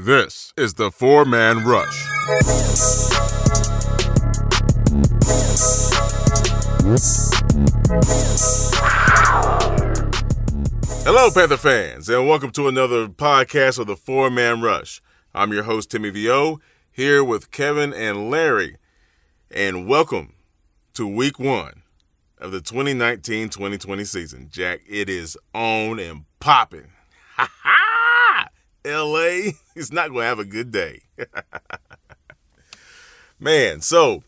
This is the Four Man Rush. Hello, Panther fans, and welcome to another podcast of the Four Man Rush. I'm your host, Timmy VO, here with Kevin and Larry, and welcome to week one of the 2019 2020 season. Jack, it is on and popping. Ha ha! LA is not going to have a good day. Man, so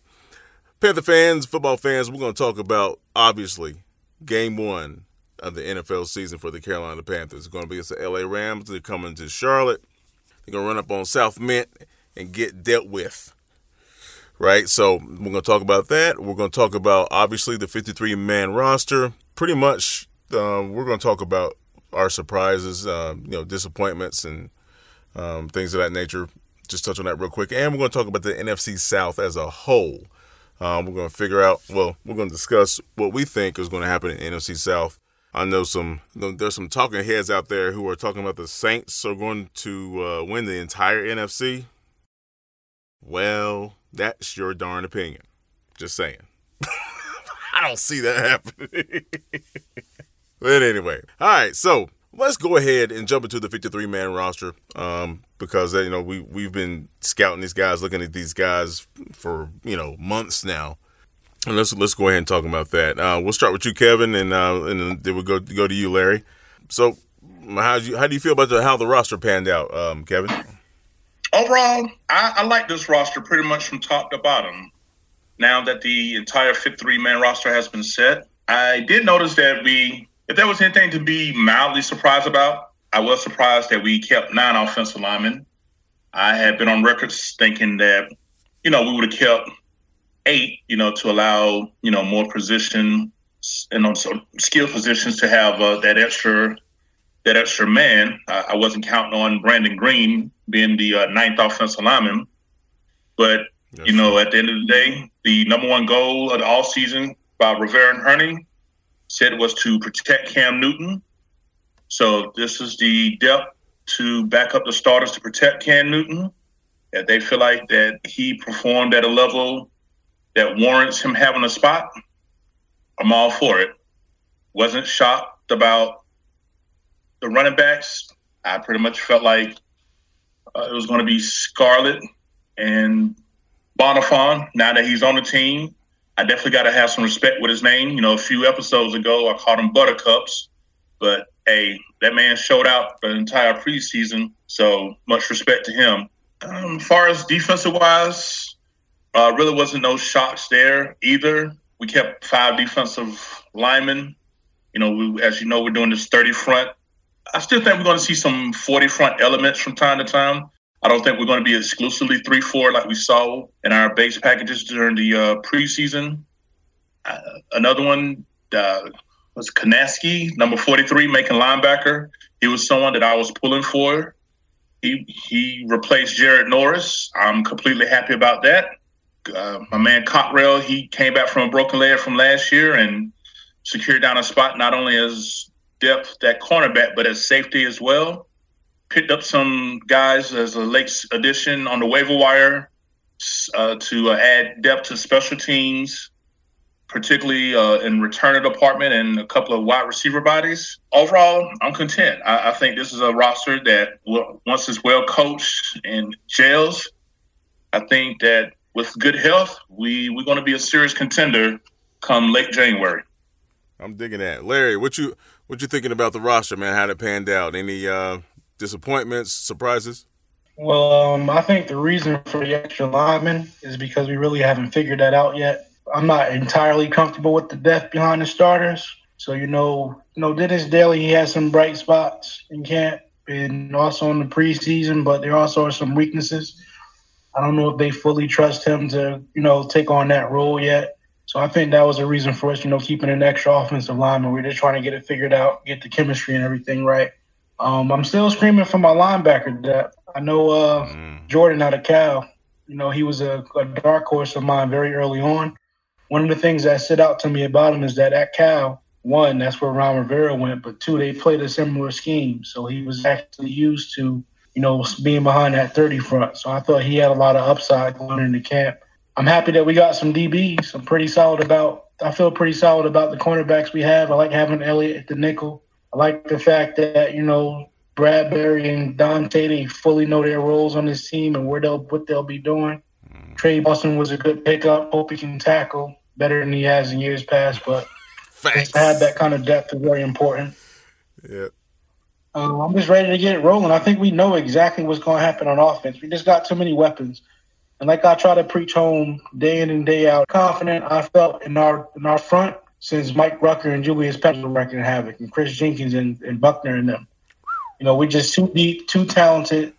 Panther fans, football fans, we're going to talk about obviously game one of the NFL season for the Carolina Panthers. It's going to be against the LA Rams. They're coming to Charlotte. They're going to run up on South Mint and get dealt with. Right? So we're going to talk about that. We're going to talk about obviously the 53 man roster. Pretty much, um, we're going to talk about our surprises, uh, you know, disappointments, and um, things of that nature. Just touch on that real quick. And we're going to talk about the NFC South as a whole. Um, we're going to figure out, well, we're going to discuss what we think is going to happen in NFC South. I know some, there's some talking heads out there who are talking about the Saints are going to uh, win the entire NFC. Well, that's your darn opinion. Just saying. I don't see that happening. but anyway, all right. So let's go ahead and jump into the 53 man roster um, because you know we we've been scouting these guys, looking at these guys for you know months now. And let's let's go ahead and talk about that. Uh, we'll start with you, Kevin, and uh, and then we'll go go to you, Larry. So, how do you how do you feel about the, how the roster panned out, um, Kevin? Overall, I, I like this roster pretty much from top to bottom. Now that the entire 53 man roster has been set, I did notice that we, if there was anything to be mildly surprised about, I was surprised that we kept nine offensive linemen. I had been on records thinking that, you know, we would have kept eight, you know, to allow, you know, more position and on some skill positions to have uh, that extra that extra man. Uh, I wasn't counting on Brandon Greene being the uh, ninth offensive lineman, but That's you know, at the end of the day, the number one goal of the all season by Rivera and Hurney said was to protect Cam Newton. So this is the depth to back up the starters to protect Cam Newton. That they feel like that he performed at a level that warrants him having a spot. I'm all for it. Wasn't shocked about the running backs. I pretty much felt like uh, it was going to be Scarlett and Bonnafon. Now that he's on the team, I definitely got to have some respect with his name. You know, a few episodes ago, I called him Buttercups, but hey, that man showed out the entire preseason. So much respect to him. Um, as far as defensive wise, uh, really wasn't no shocks there either. We kept five defensive linemen. You know, we, as you know, we're doing this 30 front I still think we're going to see some 40 front elements from time to time. I don't think we're going to be exclusively 3 4 like we saw in our base packages during the uh, preseason. Uh, another one uh, was Kunaszyk, number 43, making linebacker. He was someone that I was pulling for. He, he replaced Jared Norris. I'm completely happy about that. Uh, my man Cockrell, he came back from a broken leg from last year and secured down a spot not only as depth at cornerback, but as safety as well. Picked up some guys as a late addition on the waiver wire uh, to uh, add depth to special teams, particularly uh, in returner department and a couple of wide receiver bodies. Overall, I'm content. I, I think this is a roster that once it's well coached and gels, I think that with good health, we we're going to be a serious contender come late January. I'm digging that, Larry. What you what you thinking about the roster, man? How it panned out? Any uh, disappointments, surprises? Well, um, I think the reason for the extra linemen is because we really haven't figured that out yet. I'm not entirely comfortable with the depth behind the starters. So you know, you know, Dennis Daley he has some bright spots in camp and also in the preseason, but there also are some weaknesses. I don't know if they fully trust him to, you know, take on that role yet. So I think that was a reason for us, you know, keeping an extra offensive lineman. We're just trying to get it figured out, get the chemistry and everything right. Um, I'm still screaming for my linebacker depth. I know uh, mm. Jordan out of Cal. You know, he was a, a, dark horse of mine very early on. One of the things that stood out to me about him is that at Cal, one, that's where Ron Rivera went, but two, they played a similar scheme. So he was actually used to you know, being behind that 30 front. So I thought he had a lot of upside going into camp. I'm happy that we got some DBs. I'm pretty solid about. I feel pretty solid about the cornerbacks we have. I like having Elliott at the nickel. I like the fact that you know Bradberry and Donte they fully know their roles on this team and where they'll what they'll be doing. Mm. Tre Boston was a good pickup. Hope he can tackle better than he has in years past, but to have that kind of depth is very important. Yeah. Um, I'm just ready to get it rolling. I think we know exactly what's going to happen on offense. We just got too many weapons. And like I try to preach home day in and day out, confident I felt in our in our front since Mike Rucker and Julius Peppers were wrecking havoc, and Kris Jenkins and, and Buckner and them. You know, we're just too deep, too talented,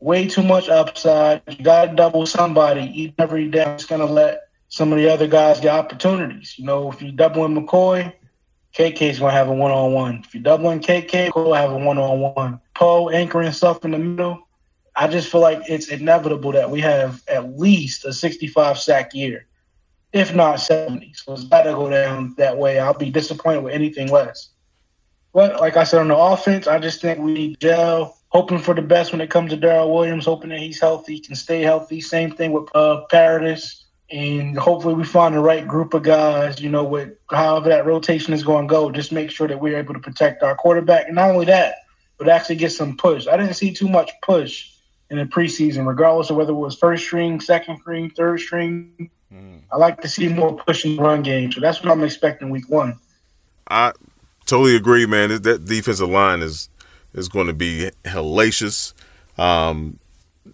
way too much upside. You got to double somebody each every day. It's going to let some of the other guys get opportunities. You know, if you doubling McCoy, KK's going to have a one on one. If you're doubling KK, will have a one on one. Poe anchoring stuff in the middle. I just feel like it's inevitable that we have at least a 65 sack year, if not 70. So it's got to go down that way. I'll be disappointed with anything less. But like I said, on the offense, I just think we need gel. Hoping for the best when it comes to Daryl Williams, hoping that he's healthy, can stay healthy. Same thing with uh, Paradis. And hopefully we find the right group of guys, you know, with however that rotation is going to go. Just make sure that we're able to protect our quarterback. And not only that, but actually get some push. I didn't see too much push in the preseason, regardless of whether it was first string, second string, third string. Mm. I like to see more push in the run game. So that's what I'm expecting week one. I totally agree, man. That defensive line is is going to be hellacious. Um,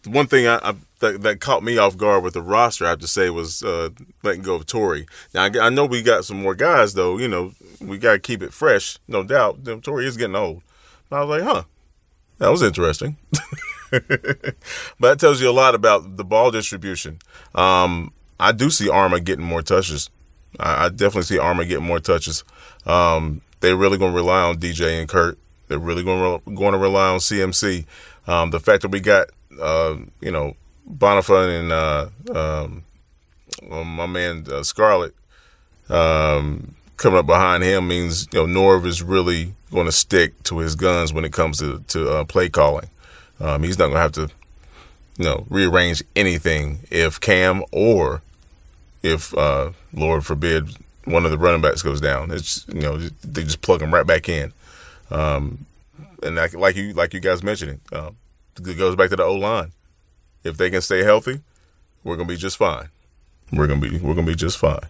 one thing I, I that, that, caught me off guard with the roster, I have to say, was uh, letting go of Torrey. Now I, I, know we got some more guys, though. You know, we got to keep it fresh, no doubt. Torrey is getting old. And I was like, huh, that was interesting. but that tells you a lot about the ball distribution. Um, I do see Armah getting more touches. I, I definitely see Armah getting more touches. Um, they're really going to rely on DJ and Kurt. They're really going to going to rely on CMC. Um, the fact that we got uh, you know Bonnafon and uh, um, my man uh, um, coming up behind him means you know Norv is really going to stick to his guns when it comes to to uh, play calling. Um, he's not going to have to you know rearrange anything if Cam or if uh, Lord forbid one of the running backs goes down. It's you know they just plug them right back in, um, and like, like you like you guys mentioned, uh, it goes back to the O line. If they can stay healthy, we're gonna be just fine. We're gonna be we're gonna be just fine.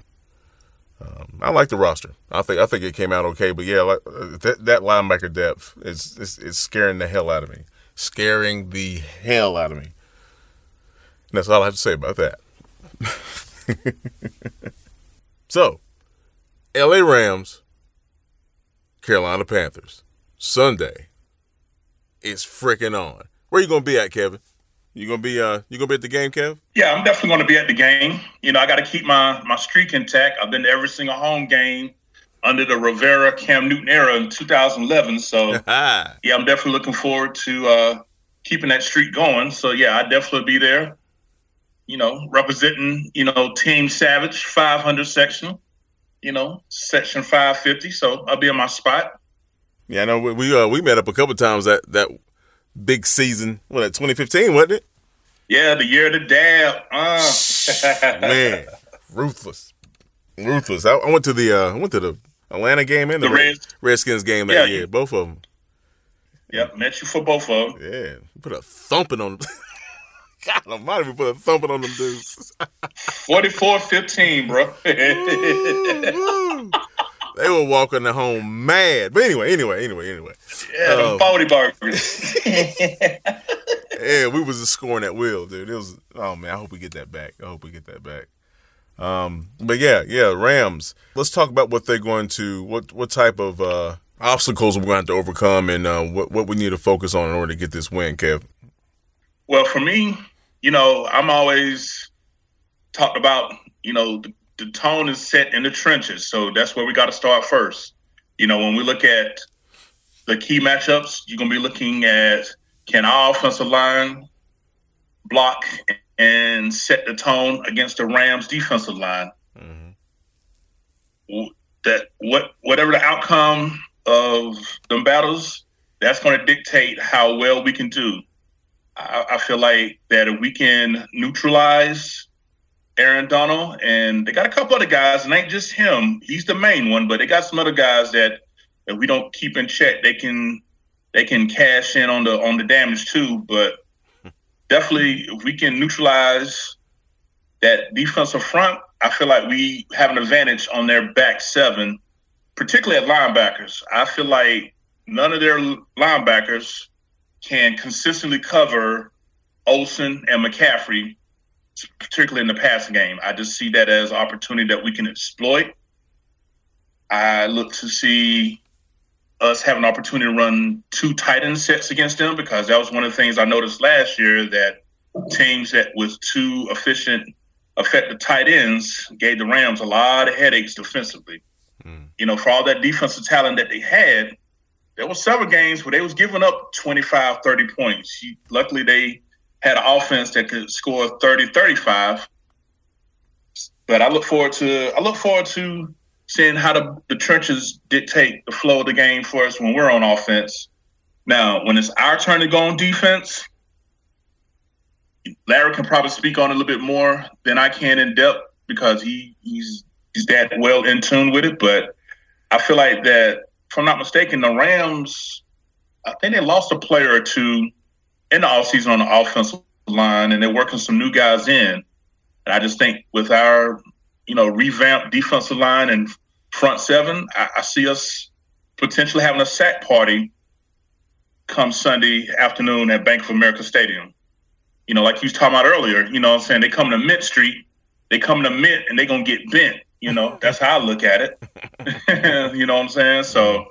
Um, I like the roster. I think I think it came out okay, but yeah, like, uh, that, that linebacker depth is it's, scaring the hell out of me, scaring the hell out of me. And that's all I have to say about that. so, LA Rams, Carolina Panthers. Sunday. It's freaking on. Where you gonna be at, Kevin? You gonna be uh you gonna be at the game, Kev? Yeah, I'm definitely gonna be at the game. You know, I gotta keep my my streak intact. I've been to every single home game under the Rivera Cam Newton era in 2011. So yeah, I'm definitely looking forward to uh keeping that streak going. So yeah, I definitely be there. You know, representing, you know, Team Savage 500 section you know, section 550. So I'll be in my spot. Yeah, I know we we, uh, we met up a couple times that that big season. What, 2015, wasn't it? Yeah, the year of the dab. Uh. Man, ruthless, ruthless. I, I, went to the uh, I went to the Atlanta game and the, the Reds, Redskins game that yeah, year. Both of them. Yep, met you for both of them. Yeah, put a thumping on them. God almighty, we put a thumping on them dudes. 44-15, bro. they were walking the home mad. But anyway, anyway, anyway, anyway. Yeah, um, 40 burgers. yeah, we was scoring at will, dude. It was oh man, I hope we get that back. I hope we get that back. Um, but yeah, yeah, Rams. Let's talk about what they're going to what what type of uh, obstacles we're going to have to overcome and uh, what what we need to focus on in order to get this win, Kev. Well, for me, you know, I'm always talked about, you know, the, the tone is set in the trenches. So that's where we got to start first. You know, when we look at the key matchups, you're going to be looking at can our offensive line block and set the tone against the Rams defensive line. Mm-hmm. That what whatever the outcome of the battles, that's going to dictate how well we can do I, I feel like that if we can neutralize Aaron Donald, and they got a couple other guys, and ain't just him. He's the main one, but they got some other guys that if we don't keep in check, they can they can cash in on the on the damage too. But definitely, if we can neutralize that defensive front, I feel like we have an advantage on their back seven, particularly at linebackers. I feel like none of their linebackers can consistently cover Olsen and McCaffrey particularly in the passing game. I just see that as opportunity that we can exploit. I look to see us have an opportunity to run two tight end sets against them because that was one of the things I noticed last year that teams that with two efficient, effective tight ends gave the Rams a lot of headaches defensively. Mm. You know, for all that defensive talent that they had, there was several games where they was giving up 25, 30 points. Luckily, they had an offense that could score 30, 35. But I look forward to I look forward to seeing how the, the trenches dictate the flow of the game for us when we're on offense. Now, when it's our turn to go on defense, Larry can probably speak on it a little bit more than I can in depth because he he's he's that well in tune with it. But I feel like that, if I'm not mistaken, the Rams, I think they lost a player or two in the offseason on the offensive line, and they're working some new guys in. And I just think with our, you know, revamped defensive line and front seven, I, I see us potentially having a sack party come Sunday afternoon at Bank of America Stadium. You know, like you was talking about earlier, you know what I'm saying? They come to Mint Street, they come to Mint and they're gonna get bent. You know, that's how I look at it. you know what I'm saying? So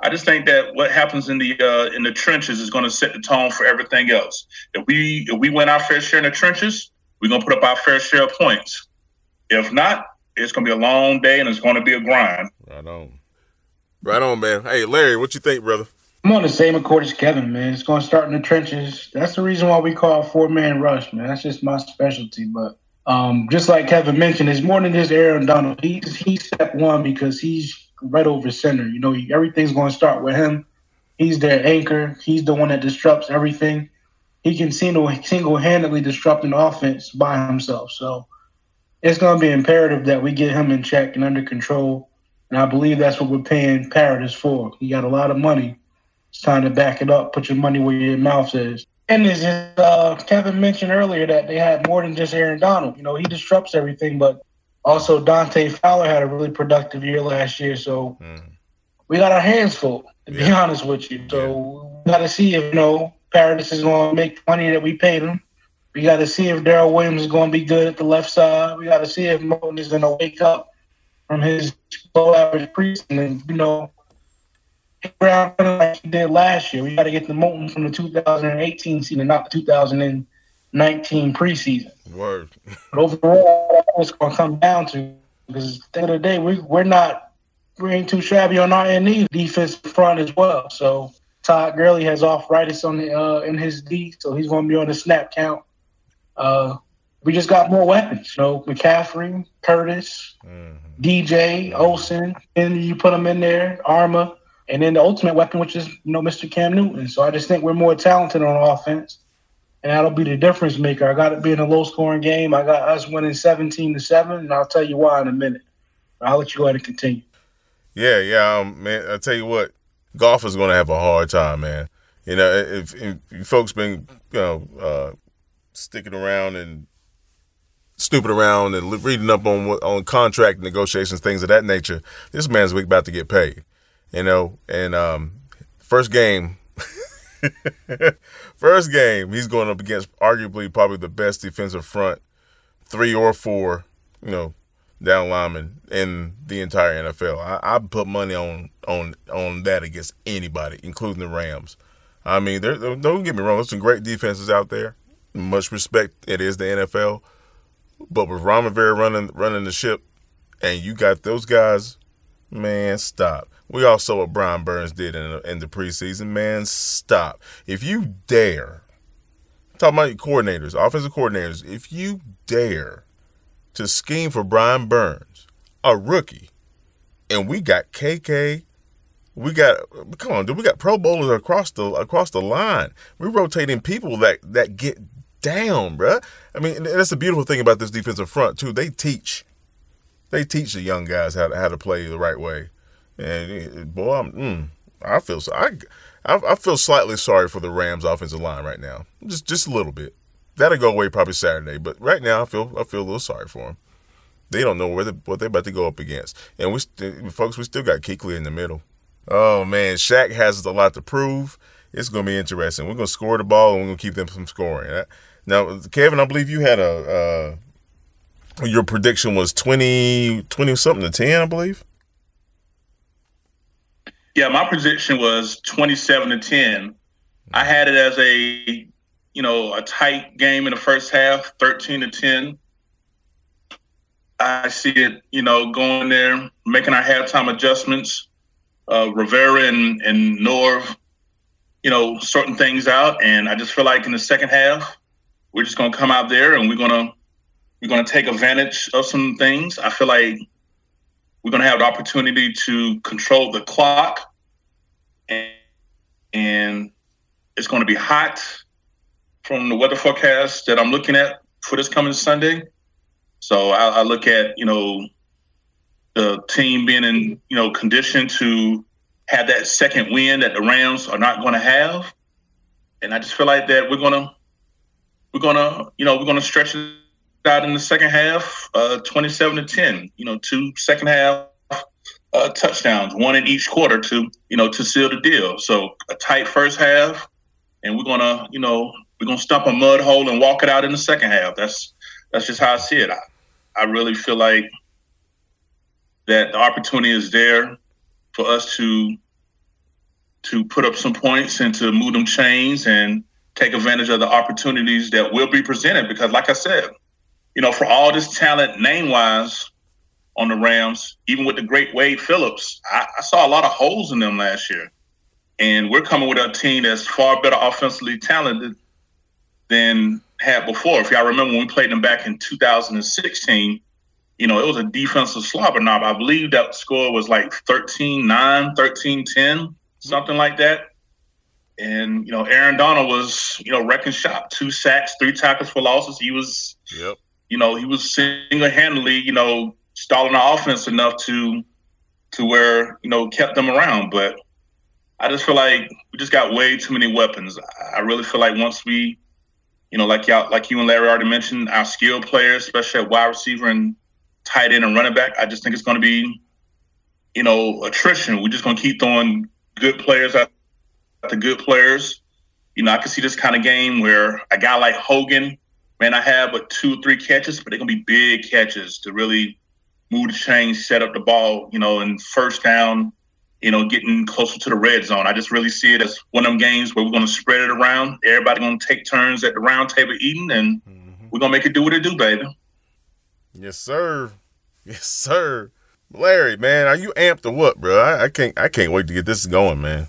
I just think that what happens in the uh, in the trenches is going to set the tone for everything else. If we if we win our fair share in the trenches, we're going to put up our fair share of points. If not, it's going to be a long day and it's going to be a grind. Right on, right on, man. Hey, Larry, what you think, brother? I'm on the same accord as Kevin, man. It's going to start in the trenches. That's the reason why we call four man rush, man. That's just my specialty. But um, just like Kevin mentioned, it's more than just Aaron Donald. He's he's step one because he's right over center. You know, everything's going to start with him. He's their anchor. He's the one that disrupts everything. He can single single handedly disrupt an offense by himself. So it's going to be imperative that we get him in check and under control. And I believe that's what we're paying Paradis for. He got a lot of money. It's time to back it up. Put your money where your mouth is. And as uh, Kevin mentioned earlier, that they had more than just Aaron Donald. You know, he disrupts everything, but also, Dante Fowler had a really productive year last year, so mm. we got our hands full. To yeah. be honest with you, so we got to see if you know Paradis is going to make money that we paid him. We got to see if Daryl Williams is going to be good at the left side. We got to see if Moton is going to wake up from his low average preseason and you know around like he did last year. We got to get the Moton from the 2018 season, not the 2019 preseason. Word. but overall, it's going to come down to because at the end of the day, we we're not we ain't too shabby on our end either. Defensive front as well. So Todd Gurley has arthritis on the uh, in his D, so he's going to be on the snap count. Uh, we just got more weapons. You know, McCaffrey, Curtis, mm-hmm. DJ, Olsen, and you put them in there, Armah, and then the ultimate weapon, which is you know Mr. Cam Newton. So I just think we're more talented on offense and that'll be the difference maker. I got it being a low scoring game. I got us winning 17 to 7, and I'll tell you why in a minute. I'll let you go ahead and continue. Yeah, yeah, um, man. I tell you what, Goff is going to have a hard time, man. You know, if, if folks been you know uh, sticking around and snooping around and reading up on on contract negotiations, things of that nature, this man's week about to get paid. You know, and um, first game First game, he's going up against arguably probably the best defensive front, three or four, you know, down linemen in the entire NFL. I, I put money on on on that against anybody, including the Rams. I mean, don't get me wrong. There's some great defenses out there. Much respect. It is the NFL, but with Ron Rivera running running the ship, and you got those guys, man, stop. We all saw what Brian Burns did in the, in the preseason. Man, stop. If you dare, I'm talking about your coordinators, offensive coordinators, if you dare to scheme for Brian Burns, a rookie, and we got KK, We got come on, dude. We got Pro Bowlers across the across the line. We're rotating people that that get down, bruh. I mean, that's the beautiful thing about this defensive front too. They teach, they teach the young guys how to how to play the right way. And boy, I'm, mm, I feel so. I, I, feel slightly sorry for the Rams offensive line right now, just just a little bit. That'll go away probably Saturday, but right now I feel I feel a little sorry for them. They don't know where what they're about to go up against, and we st- folks we still got Kuechly in the middle. Oh man, Shaq has a lot to prove. It's going to be interesting. We're going to score the ball and we're going to keep them from scoring. Now, Kevin, I believe you had a uh, your prediction was 20, 20 something to ten, I believe. Yeah, my prediction was twenty-seven to ten. I had it as a you know a tight game in the first half, thirteen to ten. I see it, you know, going there, making our halftime adjustments. Uh, Rivera and, and Norv, you know, sorting things out. And I just feel like in the second half, we're just going to come out there and we're going to we're going to take advantage of some things. I feel like we're going to have the opportunity to control the clock, and, and it's going to be hot from the weather forecast that I'm looking at for this coming Sunday. So I, I look at you know the team being in you know condition to have that second win that the Rams are not going to have, and I just feel like that we're gonna we're gonna, you know, we're gonna stretch it out in the second half, uh, 27 to 10. You know, two second half uh, touchdowns, one in each quarter to, you know, to seal the deal. So a tight first half, and we're gonna, you know, we're gonna stump a mud hole and walk it out in the second half. That's that's just how I see it. I, I really feel like that the opportunity is there for us to to put up some points and to move them chains and take advantage of the opportunities that will be presented. Because, like I said, you know, for all this talent name wise on the Rams, even with the great Wade Phillips, I, I, saw a lot of holes in them last year. And we're coming with a team that's far better offensively talented than had before. If y'all remember when we played them back in 2016, you know, it was a defensive slobber knob. I believe that score was like 13 9, 13 10, something like that. And you know, Aaron Donald was you know wrecking shop, two sacks, three tackles for losses. He was, yep. You know, he was single handedly, you know, stalling the offense enough to to where you know kept them around. But I just feel like we just got way too many weapons. I really feel like once we, you know, like y'all, like you and Larry already mentioned, our skilled players, especially at wide receiver and tight end and running back, I just think it's going to be, you know, attrition. We're just going to keep throwing good players out the good players. You know, I can see this kind of game where a guy like Hogan, man, I have but two, three catches, but they're gonna be big catches to really move the chains, set up the ball, you know, and first down, you know, getting closer to the red zone. I just really see it as one of them games where we're gonna spread it around. Everybody gonna take turns at the round table eating, and mm-hmm. we're gonna make it do what it do, baby. Yes, sir. Yes, sir. Larry, man, are you amped or what, bro? I, I can't I can't wait to get this going, man.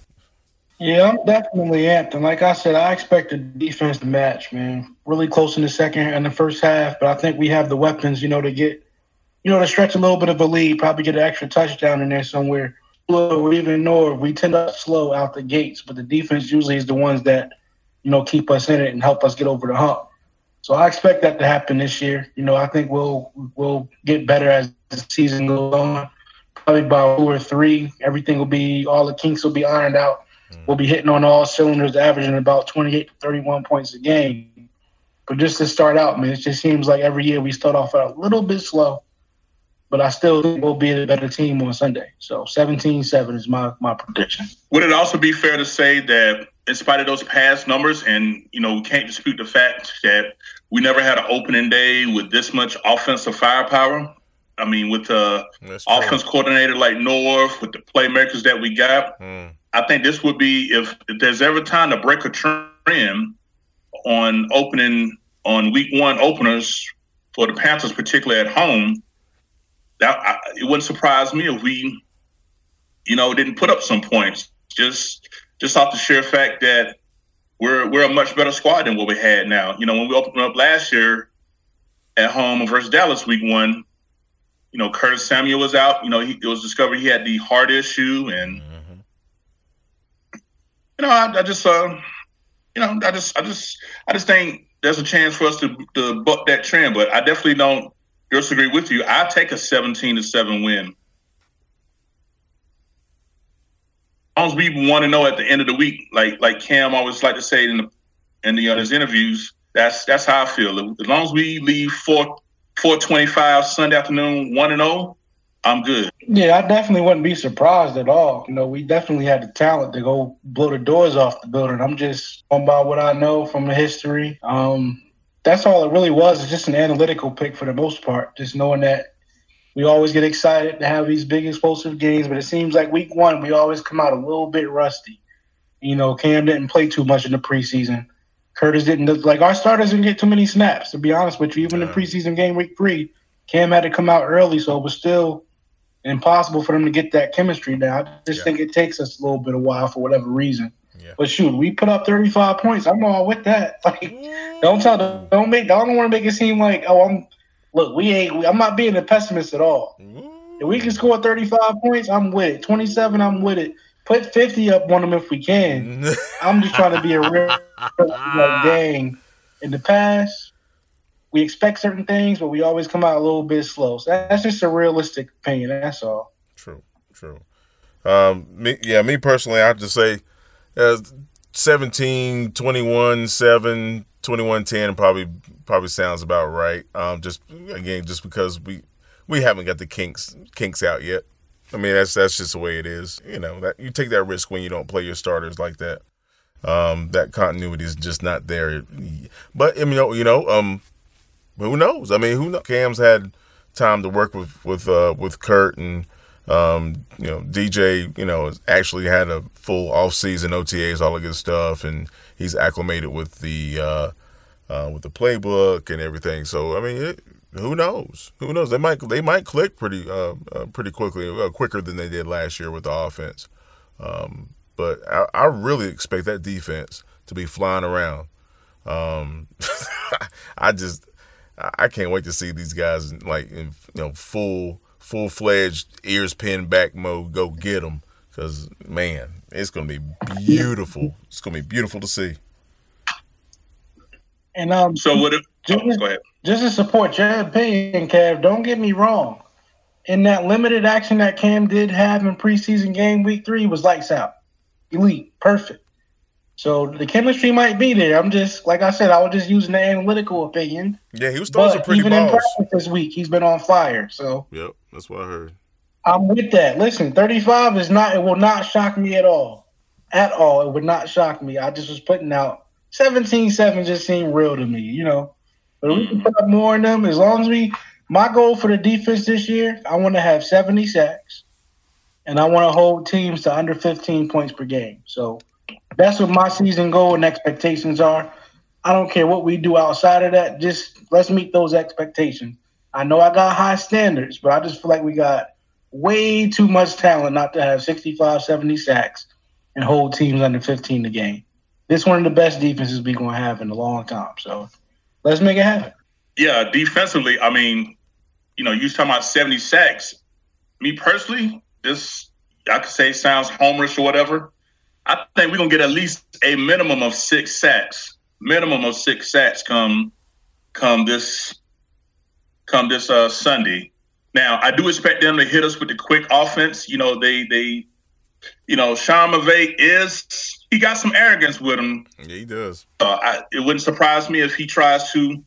Yeah, I'm definitely amped. And like I said, I expect the defense to match, man. Really close in the second and the first half, but I think we have the weapons, you know, to get, you know, to stretch a little bit of a lead, probably get an extra touchdown in there somewhere. Or even Norv, we tend to slow out the gates, but the defense usually is the ones that, you know, keep us in it and help us get over the hump. So I expect that to happen this year. You know, I think we'll we'll get better as the season goes on. Probably by two or three, everything will be all the kinks will be ironed out Mm. We'll be hitting on all cylinders, averaging about 28 to 31 points a game. But just to start out, man, it just seems like every year we start off a little bit slow. But I still think we'll be a better team on Sunday. So 17-7 is my, my prediction. Would it also be fair to say that in spite of those past numbers, and you know, we can't dispute the fact that we never had an opening day with this much offensive firepower. I mean, with the offense coordinator like Norv, with the playmakers that we got, mm. I think this would be if, if there's ever time to break a trend on opening on week one openers for the Panthers, particularly at home. That I, it wouldn't surprise me if we, you know, didn't put up some points just just off the sheer fact that we're we're a much better squad than what we had now. You know, when we opened up last year at home versus Dallas week one, you know, Curtis Samuel was out. You know, he, it was discovered he had the heart issue and you know, I, I just, uh, you know, I just, I just, I just think there's a chance for us to to buck that trend. But I definitely don't disagree with you. I take a 17 to seven win. As long as we want to know at the end of the week, like like Cam always like to say in the in the uh, his interviews, that's that's how I feel. As long as we leave four four twenty five Sunday afternoon one and zero, oh, I'm good. Yeah, I definitely wouldn't be surprised at all. You know, we definitely had the talent to go blow the doors off the building. I'm just going by what I know from the history. Um, that's all it really was. It's just an analytical pick for the most part. Just knowing that we always get excited to have these big explosive games, but it seems like week one we always come out a little bit rusty. You know, Cam didn't play too much in the preseason. Curtis didn't like our starters didn't get too many snaps. To be honest with you, even yeah. in preseason game week three, Cam had to come out early, so it was still impossible for them to get that chemistry down. I just yeah. think it takes us a little bit of while for whatever reason. Yeah. But shoot, we put up 35 points. I'm all with that. Like, don't tell, don't make, I don't want to make it seem like, oh, I'm, look, we ain't. I'm not being a pessimist at all. If we can score 35 points, I'm with it. 27, I'm with it. Put 50 up on them if we can. I'm just trying to be a real like, dang. In the past, we expect certain things, but we always come out a little bit slow. So that's just a realistic opinion. That's all. True, true. Um, me, yeah, me personally, I just say uh, 17, 21, 7, 21, 10 probably probably sounds about right. Um, just again, just because we we haven't got the kinks kinks out yet. I mean, that's that's just the way it is. You know, that you take that risk when you don't play your starters like that. Um, that continuity is just not there. But you know, you know, um, who knows? I mean, who knows? Cam's had time to work with with uh, with Kurt and um, you know DJ. You know, actually had a full off season OTAs, all the good stuff, and he's acclimated with the uh, uh, with the playbook and everything. So I mean, it, who knows? Who knows? They might they might click pretty uh, uh, pretty quickly, uh, quicker than they did last year with the offense. Um, but I, I, really expect that defense to be flying around. Um, I just I can't wait to see these guys like in you know full full fledged ears pinned back mode. Go get them because man, it's gonna be beautiful. It's gonna be beautiful to see. And um, so what? If, just, oh, go ahead. Just to support your opinion, Kev. Don't get me wrong. In that limited action that Cam did have in preseason game week three was lights out, elite, perfect. So the chemistry might be there. I'm just like I said, I was just using the analytical opinion. Yeah, he was throwing some pretty even balls. in practice this week, he's been on fire. So yep, that's what I heard. I'm with that. Listen, 35 is not. It will not shock me at all, at all. It would not shock me. I just was putting out 17-7 just seemed real to me, you know. But we can put up more in them as long as we. My goal for the defense this year, I want to have 70 sacks, and I want to hold teams to under 15 points per game. So that's what my season goal and expectations are. I don't care what we do outside of that. Just let's meet those expectations. I know I got high standards, but I just feel like we got way too much talent not to have 65, 70 sacks and hold teams under 15 a game. This one of the best defenses we're going to have in a long time. So let's make it happen. Yeah, defensively, I mean, you know, you talking about 70 sacks. Me personally, this I could say sounds homerish or whatever. I think we're gonna get at least a minimum of six sacks. Minimum of six sacks come come this come this uh, Sunday. Now I do expect them to hit us with the quick offense. You know, they they you know, Sean McVay is he got some arrogance with him. Yeah, he does. Uh, I, it wouldn't surprise me if he tries to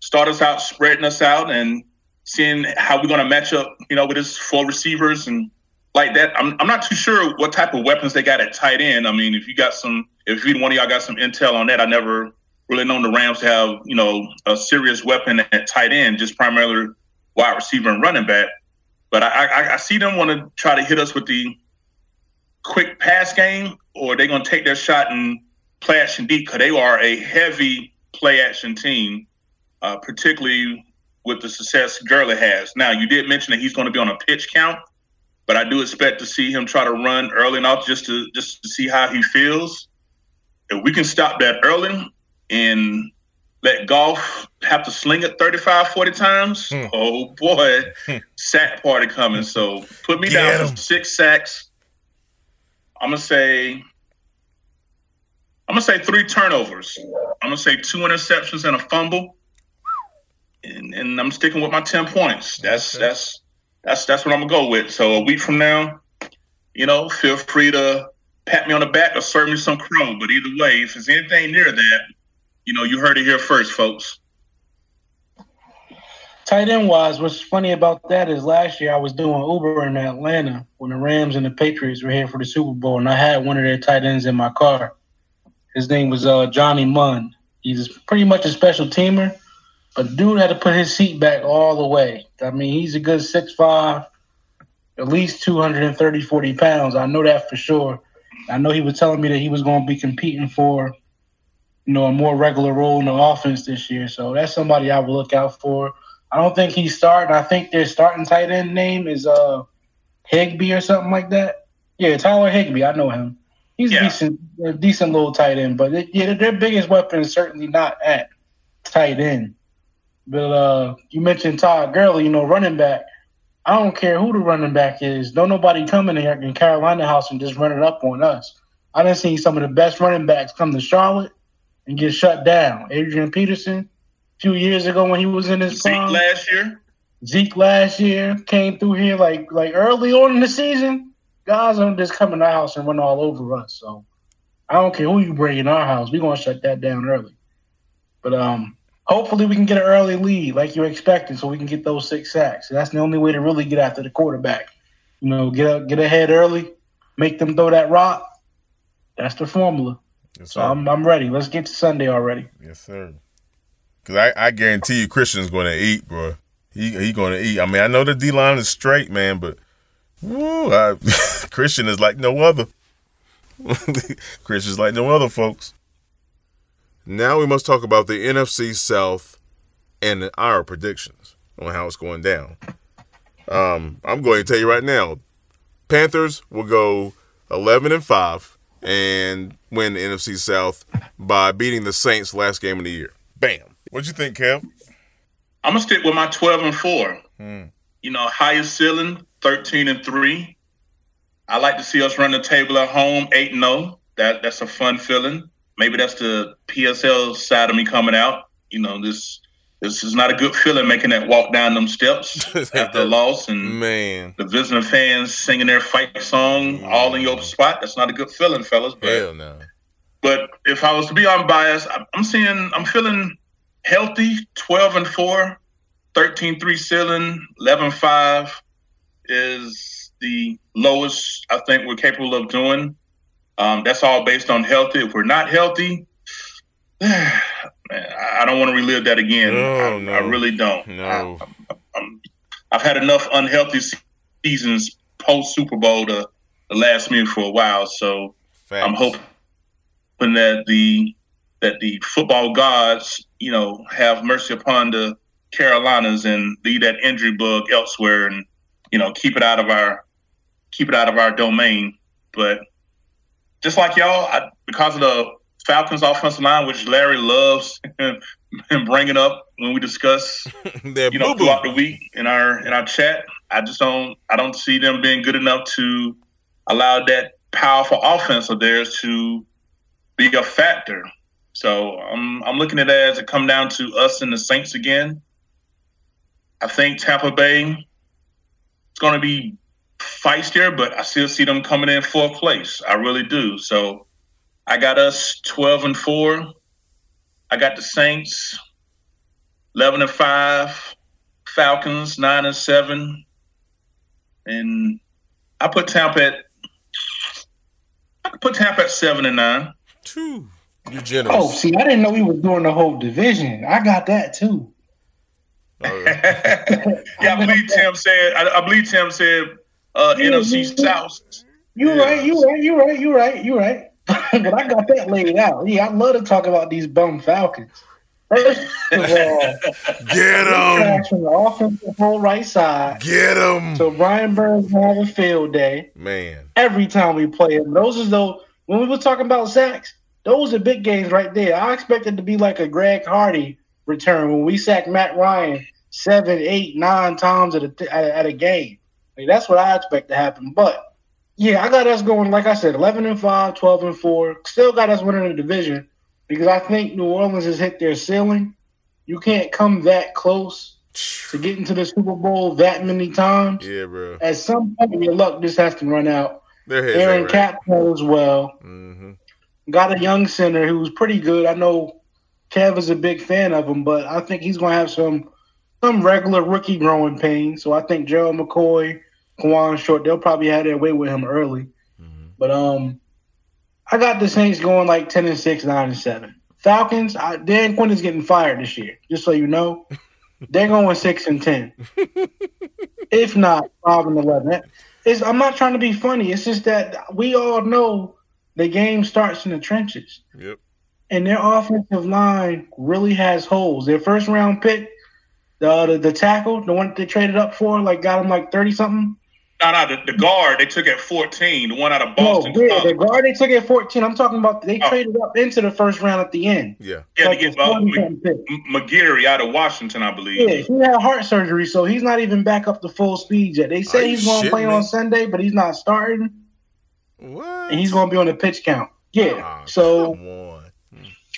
start us out, spreading us out, and seeing how we're going to match up. You know, with his four receivers and like that. I'm I'm not too sure what type of weapons they got at tight end. I mean, if you got some, if either one of y'all got some intel on that, I never really known the Rams to have you know a serious weapon at tight end, just primarily wide receiver and running back. But I I, I see them want to try to hit us with the quick pass game, or they're gonna take their shot and play action deep because they are a heavy play action team, uh, particularly with the success Gurley has. Now, you did mention that he's going to be on a pitch count but I do expect to see him try to run early enough just to just to see how he feels. If we can stop that early and let Goff have to sling it 35, 40 times, hmm. oh boy, hmm. sack party coming. So put me Get down for six sacks. I'm gonna say I'm gonna say three turnovers. I'm gonna say two interceptions and a fumble. And, and I'm sticking with my ten points. That's okay. that's that's that's what I'm gonna go with. So a week from now, you know, feel free to pat me on the back or serve me some crow. But either way, if it's anything near that, you know, you heard it here first, folks. Tight end wise, what's funny about that is last year I was doing Uber in Atlanta when the Rams and the Patriots were here for the Super Bowl, and I had one of their tight ends in my car. His name was uh, Johnny Mundt. He's pretty much a special teamer, but dude had to put his seat back all the way. I mean, he's a good six five, at least 230, 40 pounds. I know that for sure. I know he was telling me that he was going to be competing for, you know, a more regular role in the offense this year. So that's somebody I will look out for. I don't think he's starting. I think their starting tight end name is uh Higbee or something like that. Yeah, Tyler Higbee. I know him. He's yeah. a decent, a decent little tight end. But it, yeah, their biggest weapon is certainly not at tight end. But uh, you mentioned Todd Gurley. You know, running back. I don't care who the running back is. Don't nobody come in here in Carolina House and just run it up on us. I done seen some of the best running backs come to Charlotte and get shut down. Adrian Peterson, a few years ago when he was in his Zeke prime. last year. Zeke last year came through here like like early on in the season. Guys are just coming to our house and run all over us. So I don't care who you bring in our house. We're gonna shut that down early. But um hopefully we can get an early lead like you're expecting so we can get those six sacks. That's the only way to really get after the quarterback. You know, get up, get ahead early, make them throw that rock. That's the formula. Yes, so I'm I'm ready. Let's get to Sunday already. Yes, sir. Cause I, I guarantee you Christian's going to eat, bro. He he going to eat. I mean, I know the D line is straight, man, but woo, I, Christian is like no other. Christian's like no other, folks. Now we must talk about the NFC South and our predictions on how it's going down. Um, I'm going to tell you right now, Panthers will go 11 and five and win the NFC South by beating the Saints last game of the year. Bam. What'd you think, Kev? I'm gonna stick with my 12 and four. Hmm. You know, highest ceiling 13 and three. I like to see us run the table at home 8 and 0. That that's a fun feeling. Maybe that's the PSL side of me coming out. You know, this this is not a good feeling making that walk down them steps after a loss and man the visiting fans singing their fight song mm. all in your spot. That's not a good feeling, fellas. But, Hell no. But if I was to be unbiased, I'm seeing I'm feeling healthy 12 and 4 13 3 ceiling 11 5 is the lowest i think we're capable of doing um, that's all based on healthy if we're not healthy man, i don't want to relive that again no, I, no. I really don't no. I, have had enough unhealthy seasons post super bowl to, to last me for a while so Facts. i'm hoping that the that the football gods, you know, have mercy upon the Carolinas and leave that injury bug elsewhere and, you know, keep it out of our keep it out of our domain. But just like y'all, I, because of the Falcons offensive line, which Larry loves and bringing up when we discuss, you know, throughout the week in our in our chat, I just don't I don't see them being good enough to allow that powerful offense of theirs to be a factor. So I'm I'm looking at it as it come down to us and the Saints again. I think Tampa Bay is going to be feistier, but I still see them coming in fourth place. I really do. So I got us 12 and four. I got the Saints 11 and five, Falcons nine and seven, and I put Tampa at I could put Tampa at seven and nine. Two. You generous. Oh, see, I didn't know he was doing the whole division. I got that too. Oh, yeah, I believe Tim said. I, I believe Tim said uh, yeah, NFC South. You yeah. right. You right. You right. You right. You right. but I got that laid out. Yeah, I love to talk about these bum Falcons. First of all, get them from the offensive whole right side. Get them. So Brian Burns have a field day. Man, every time we play him, those are though when we were talking about sacks those are big games right there. I expected to be like a Greg Hardy return when we sack Matt Ryan seven, eight, nine times at a at a, at game. Like, that's what I expect to happen. But Yeah, I got us going, like I said, 11 and 5, 12 and 4. Still got us winning the division because I think New Orleans has hit their ceiling. You can't come that close to getting to the Super Bowl that many times. Yeah, bro. At some point, your luck just has to run out. Aaron right. Cap as well. hmm Got a young center who's pretty good. I know Kev is a big fan of him, but I think he's going to have some some regular rookie growing pains. So I think Gerald McCoy, Kawann Short, they'll probably have their way with him early. Mhm. But um, I got the Saints going like ten and six, nine and seven. Falcons, I, Dan Quinn is getting fired this year. Just so you know, they're going six and ten. if not five and eleven. It's, I'm not trying to be funny. It's just that we all know the game starts in the trenches, Yep. and their offensive line really has holes. Their first round pick, the the, the tackle, the one that they traded up for, like got him like thirty something. No, no, the, the guard they took at 14, the one out of Oh, Boston. yeah, the guard they took at 14. I'm talking about they Oh. traded up into the first round at the end. Yeah. yeah, Like to get uh, 40 M- something pick. M- McGary out of Washington, I believe. Yeah, he had heart surgery, so he's not even back up to full speed yet. They say he's going to play me? on Sunday, but he's not starting, What? and he's going to be on the pitch count. Yeah, Ah, so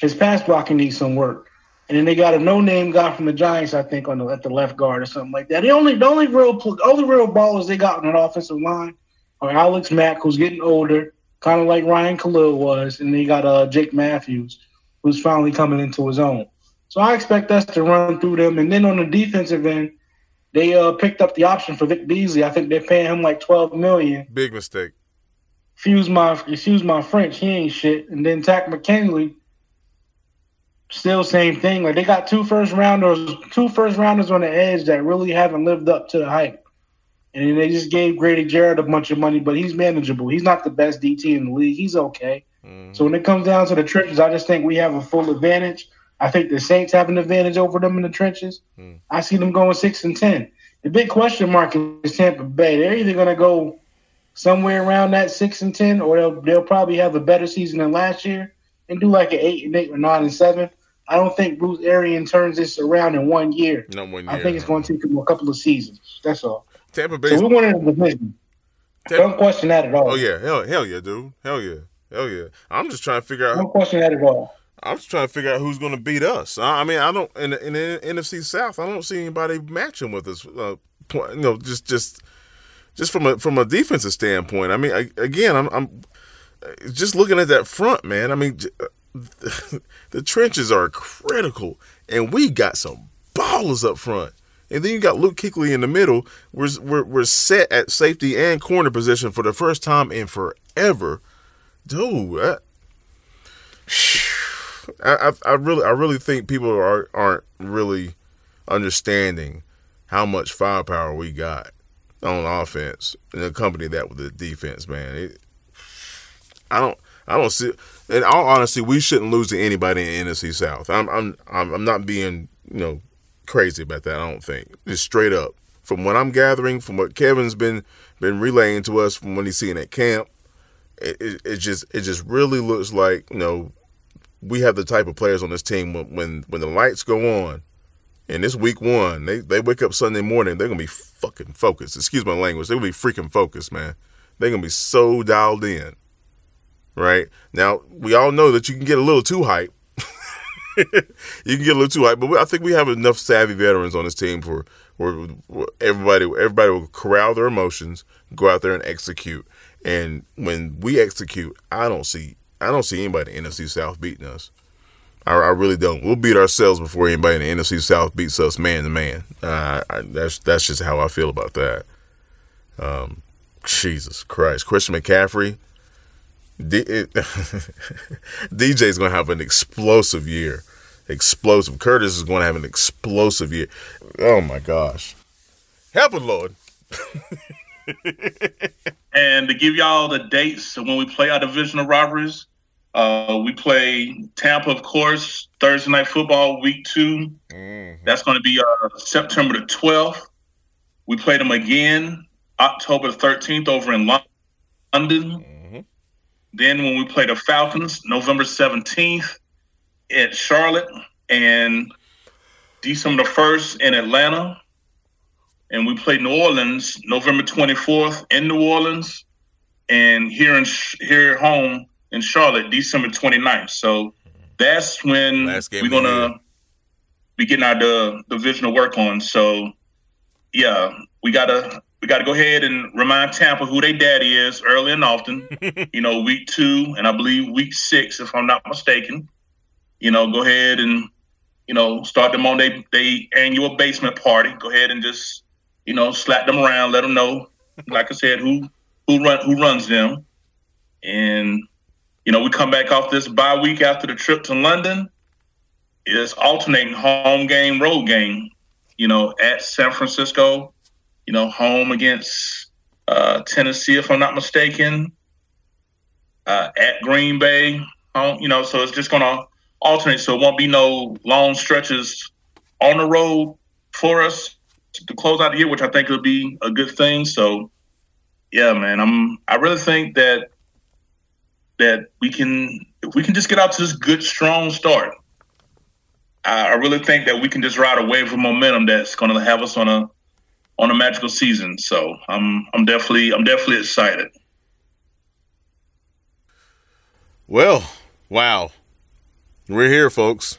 his pass blocking needs some work. And then they got a no-name guy from the Giants, I think, on the at the left guard or something like that. The only the only real only real ballers they got on that offensive line are Alex Mack, who's getting older, kind of like Ryan Kalil was, and they got uh Jake Matthews, who's finally coming into his own. So I expect us to run through them. And then on the defensive end, they uh picked up the option for Vic Beasley. I think they're paying him like twelve million. Big mistake. Excuse my excuse my French, he ain't shit. And then Takk McKinley, still same thing. Like they got two first rounders, two first rounders on the edge that really haven't lived up to the hype. And they just gave Grady Jarrett a bunch of money, but he's manageable. He's not the best DT in the league. He's okay. Mhm. So when it comes down to the trenches, I just think we have a full advantage. I think the Saints have an advantage over them in the trenches. Hmm. I see them going six and ten. The big question mark is Tampa Bay. They're either going to go somewhere around that six and ten, or they'll they'll probably have a better season than last year and do like an eight and eight or nine and seven. I don't think Bruce Arian turns this around in one year. Not one year. I think it's going to take him a couple of seasons. That's all. Tampa Bay. So we're winning the division. Tampa, Don't question that at all. oh yeah, hell, hell yeah, dude. Hell yeah, hell yeah. I'm just trying to figure out. Don't question that at all. I'm just trying to figure out who's going to beat us. I I mean, I don't in the, in the NFC South. I don't see anybody matching with us. Uh, you know, just just just from a from a defensive standpoint. I mean, I, again, I'm, I'm just looking at that front, man. I mean, the trenches are critical, and we got some ballers up front. And then you got Luke Kuechly in the middle. We're, we're we're set at safety and corner position for the first time in forever, dude. I, I, I really I really think people are aren't really understanding how much firepower we got on offense and accompany that with the defense, man. It, I don't I don't see in all honesty we shouldn't lose to anybody in NFC South. I'm I'm I'm, not being you know crazy about that. I don't think just straight up from what I'm gathering from what Kevin's been been relaying to us from what he's seeing at camp. It, it, it just it just really looks like you know we have the type of players on this team when when, when the lights go on, and it's week one, they they wake up Sunday morning, they're gonna be fucking focused. Excuse my language, they're gonna be freaking focused, man. They're gonna be so dialed in. Right now, we all know that you can get a little too hype. you can get a little too hype, but I think we have enough savvy veterans on this team for where, everybody everybody will corral their emotions, go out there and execute. And when we execute, I don't see I don't see anybody in the NFC South beating us. I, I really don't. We'll beat ourselves before anybody in the NFC South beats us man to man. Uh, I, that's that's just how I feel about that. Um, Jesus Christ, Christian McCaffrey, D, it, DJ's gonna have an explosive year. Explosive. Curtis is going to have an explosive year. Oh my gosh, help it, Lord. And to give y'all the dates when we play our divisional rivalries, uh, we play Tampa, of course, Thursday night football, week 2 That's going to be uh, September the 12th. We play them again October the 13th over in Lon- London. Mhm. Then when we play the Falcons, November 17th at Charlotte, and December the 1st in Atlanta. And we play New Orleans November 24th in New Orleans. and here in here at home in Charlotte, December 29th. So that's when we're gonna be getting our the divisional work on. So yeah, we gotta we gotta go ahead and remind Tampa who their daddy is early and often. you know, week two and I believe week six, if I'm not mistaken. You know, go ahead and you know start them on their they annual basement party. Go ahead and just you know slap them around, let them know, like I said, who who run who runs them, and you know we come back off this bye week after the trip to London. It's alternating home game, road game. You know, at San Francisco, you know, home against uh, Tennessee, if I'm not mistaken. Uh, at Green Bay, home, you know, so it's just gonna alternate, so it won't be no long stretches on the road for us to close out the year, which I think would be a good thing. So yeah, man, I'm I really think that that we can if we can just get out to this good strong start. I, I really think that we can just ride a wave of momentum that's going to have us on a on a magical season. So I'm I'm definitely I'm definitely excited. Well, wow. We're here, folks.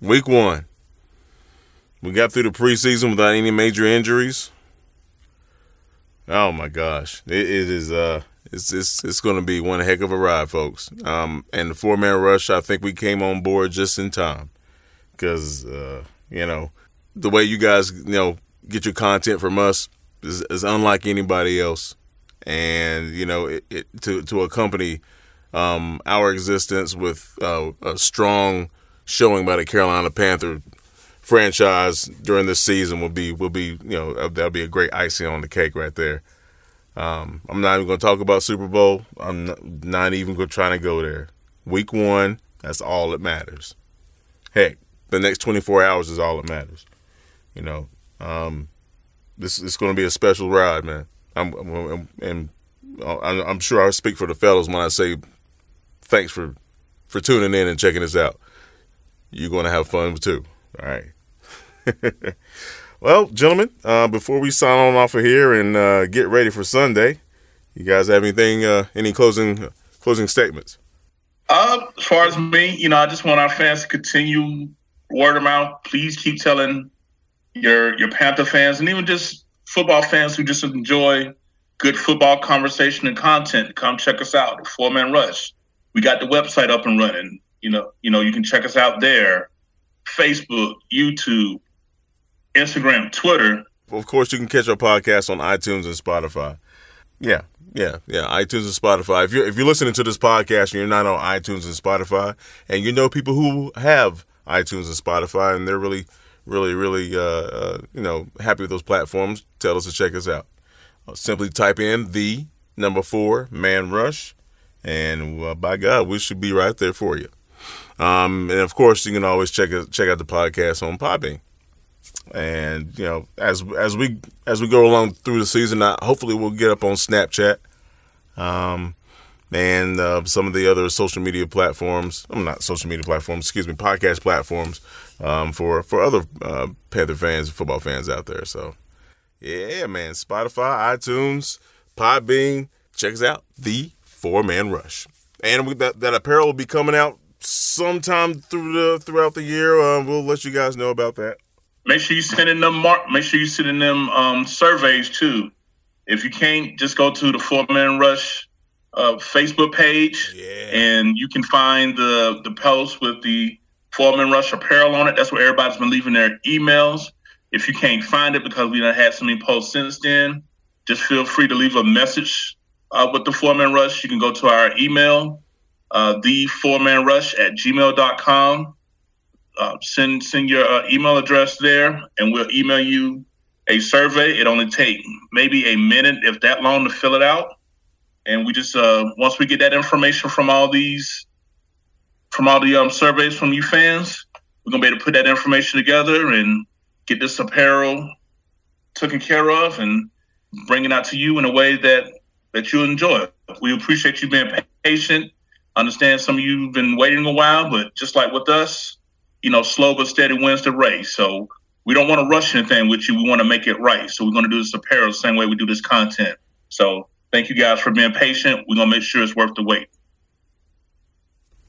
Week one. We got through the preseason without any major injuries. Oh my gosh, it, it is. Uh, it's it's it's to be one heck of a ride, folks. Um, and the four man rush, I think we came on board just in time because uh, you know the way you guys you know get your content from us is, unlike anybody else, and you know it, it to to accompany um, our existence with uh, a strong showing by the Carolina Panther franchise during this season will be will be you know that'll be a great icing on the cake right there. Um, I'm not even going to talk about Super Bowl. I'm not, not even going to try to go there. Week one, that's all that matters. Heck, the next 24 hours is all that matters. You know, um, this is going to be a special ride, man. I'm, I'm and I'm sure I speak for the fellows when I say thanks for for tuning in and checking us out. You're going to have fun too. All right. well, gentlemen, uh, before we sign on off of here and uh, get ready for Sunday, you guys have anything, uh, any closing closing statements? Uh, as far as me, you know, I just want our fans to continue word of mouth. Please keep telling your your Panther fans and even just football fans who just enjoy good football conversation and content. Come check us out, Four Man Rush. We got the website up and running. You know, you know, you can check us out there. Facebook, YouTube, Instagram, Twitter. Of course, you can catch our podcast on iTunes and Spotify. Yeah, yeah, yeah. iTunes and Spotify. If you're if you're listening to this podcast and you're not on iTunes and Spotify, and you know people who have iTunes and Spotify, and they're really, really, really, uh, uh, you know, happy with those platforms, tell us to check us out. Uh, simply type in the number four man rush, and uh, by God, we should be right there for you. Um, and of course, you can always check check out the podcast on Podbean and you know as as we as we go along through the season uh, hopefully we'll get up on snapchat um, and uh, some of the other social media platforms i'm not social media platforms excuse me podcast platforms um, for for other uh, panther fans and football fans out there so yeah man spotify itunes podbean check us out the four man rush and we, that, that apparel will be coming out sometime through the throughout the year uh, we'll let you guys know about that Make sure you send in them mark. Make sure you send in them um, surveys too. If you can't, just go to the Four Man Rush uh, Facebook page, yeah. and you can find the the post with the Four Man Rush apparel on it. That's where everybody's been leaving their emails. If you can't find it because we done had so many posts since then, just feel free to leave a message uh, with the Four Man Rush. You can go to our email, uh, the Four Man Rush at gmail.com uh, send send your uh, email address there, and we'll email you a survey. It only take maybe a minute, if that long, to fill it out. And we just uh, once we get that information from all these, from all the um, surveys from you fans, we're gonna be able to put that information together and get this apparel taken care of and bring it out to you in a way that that you enjoy. We appreciate you being patient. Understand some of you've been waiting a while, but just like with us, you know, slow but steady wins the race. So we don't want to rush anything with you. We want to make it right. So we're going to do this apparel the same way we do this content. So Thank you guys for being patient. We're gonna make sure it's worth the wait.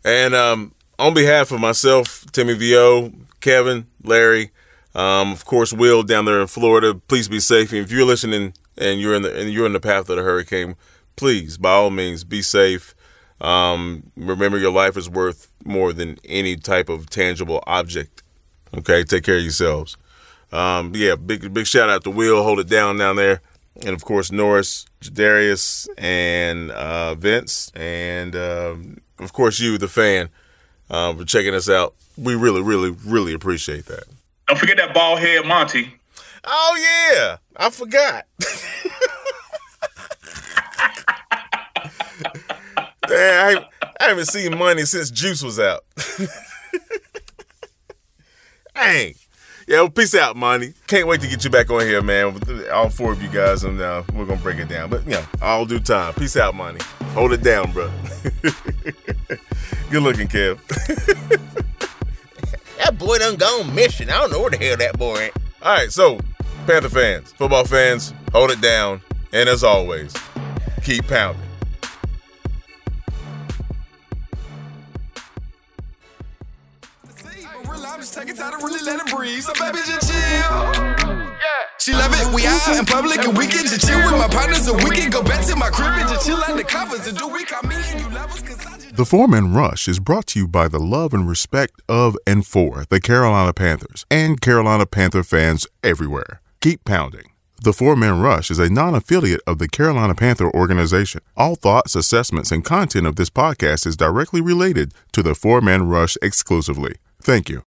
And um, on behalf of myself, Timmy Vo, Kevin, Larry, um, of course, Will down there in Florida, please be safe. And if you're listening and you're in the and you're in the path of the hurricane, please, by all means, be safe. Um, remember, your life is worth more than any type of tangible object. Okay, take care of yourselves. Um, yeah, big big shout out to Will, hold it down down there, and of course Norris, Darius, and uh, Vince, and um, of course you, the fan, um, for checking us out. We really, really, really appreciate that. Don't forget that bald head Monty. Oh yeah, I forgot. Man, I, I haven't seen money since Juice was out. Dang. Yeah, well, peace out, Monty. Can't wait to get you back on here, man. All four of you guys, and uh, we're gonna break it down. But yeah, all due time. Peace out, Monty. Hold it down, bro. Good looking, Kev. that boy done gone mission. I don't know where the hell that boy at. All right, so Panther fans, football fans, hold it down, and as always, keep pounding. I'm just taking time to really let it breathe. So baby, just chill. She love it. We out in public and we can just chill with my partners and we can go back to my crib and just chill under covers and do we call me and you lovers cause I just... The Four-Man Rush is brought to you by the love and respect of and for the Carolina Panthers and Carolina Panther fans everywhere. Keep pounding. The Four-Man Rush is a non-affiliate of the Carolina Panther organization. All thoughts, assessments, and content of this podcast is directly related to the Four-Man Rush exclusively. Thank you.